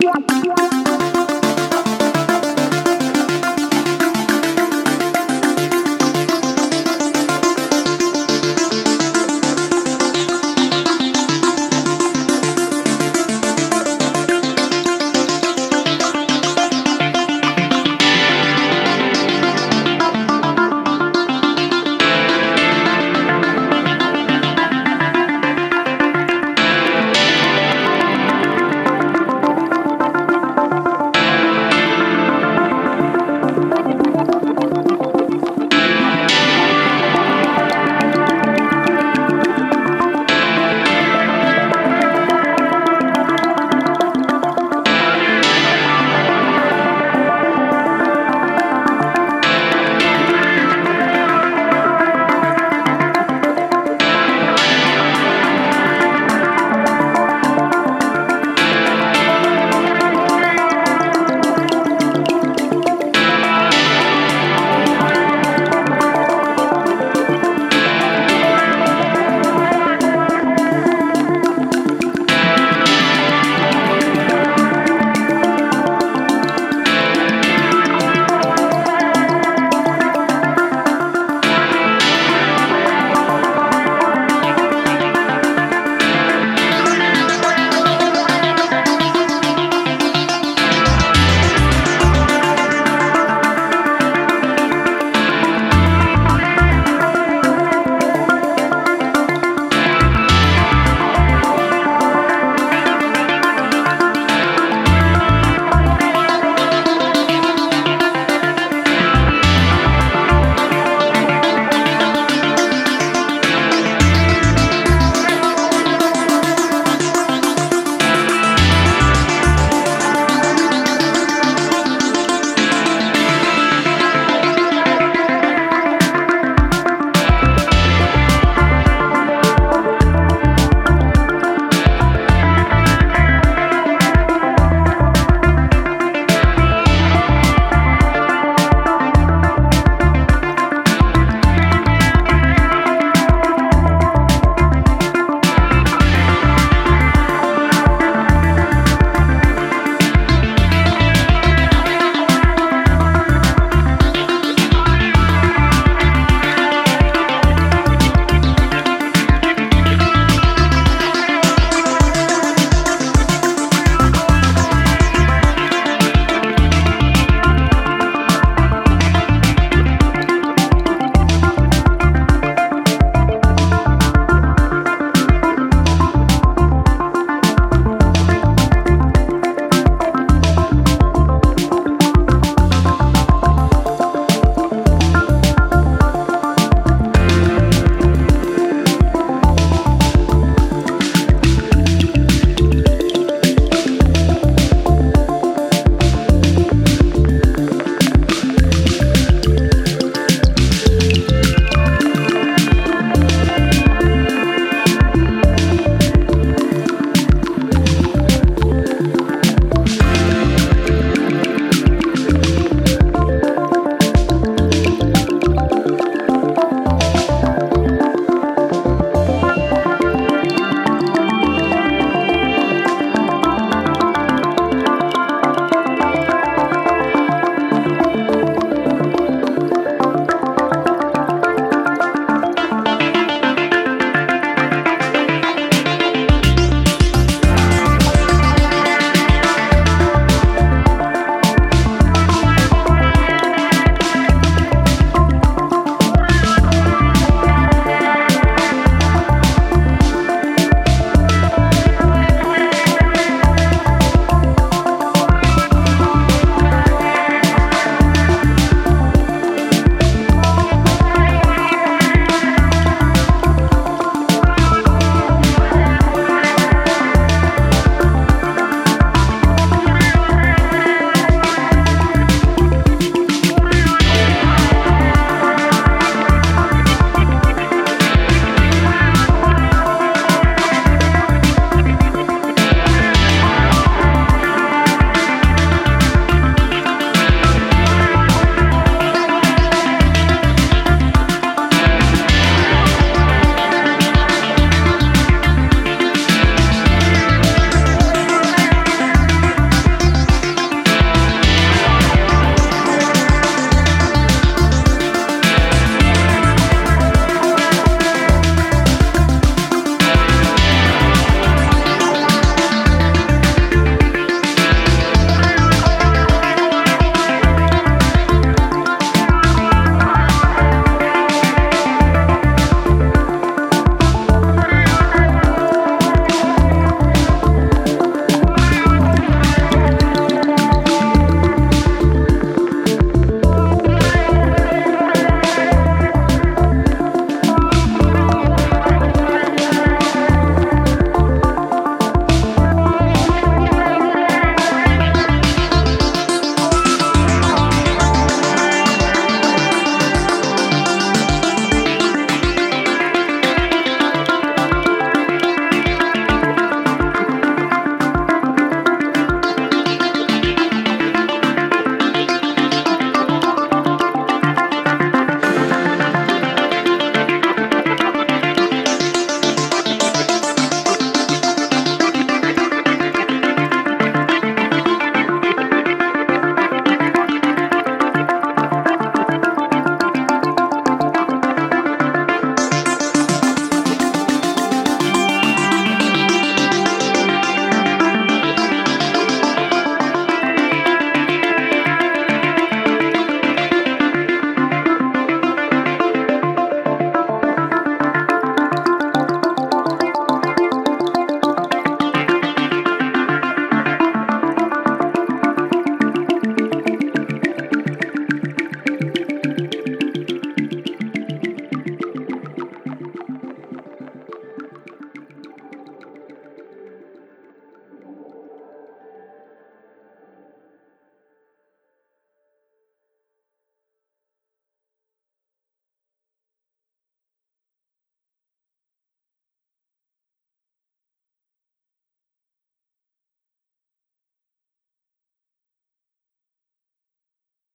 Yeah.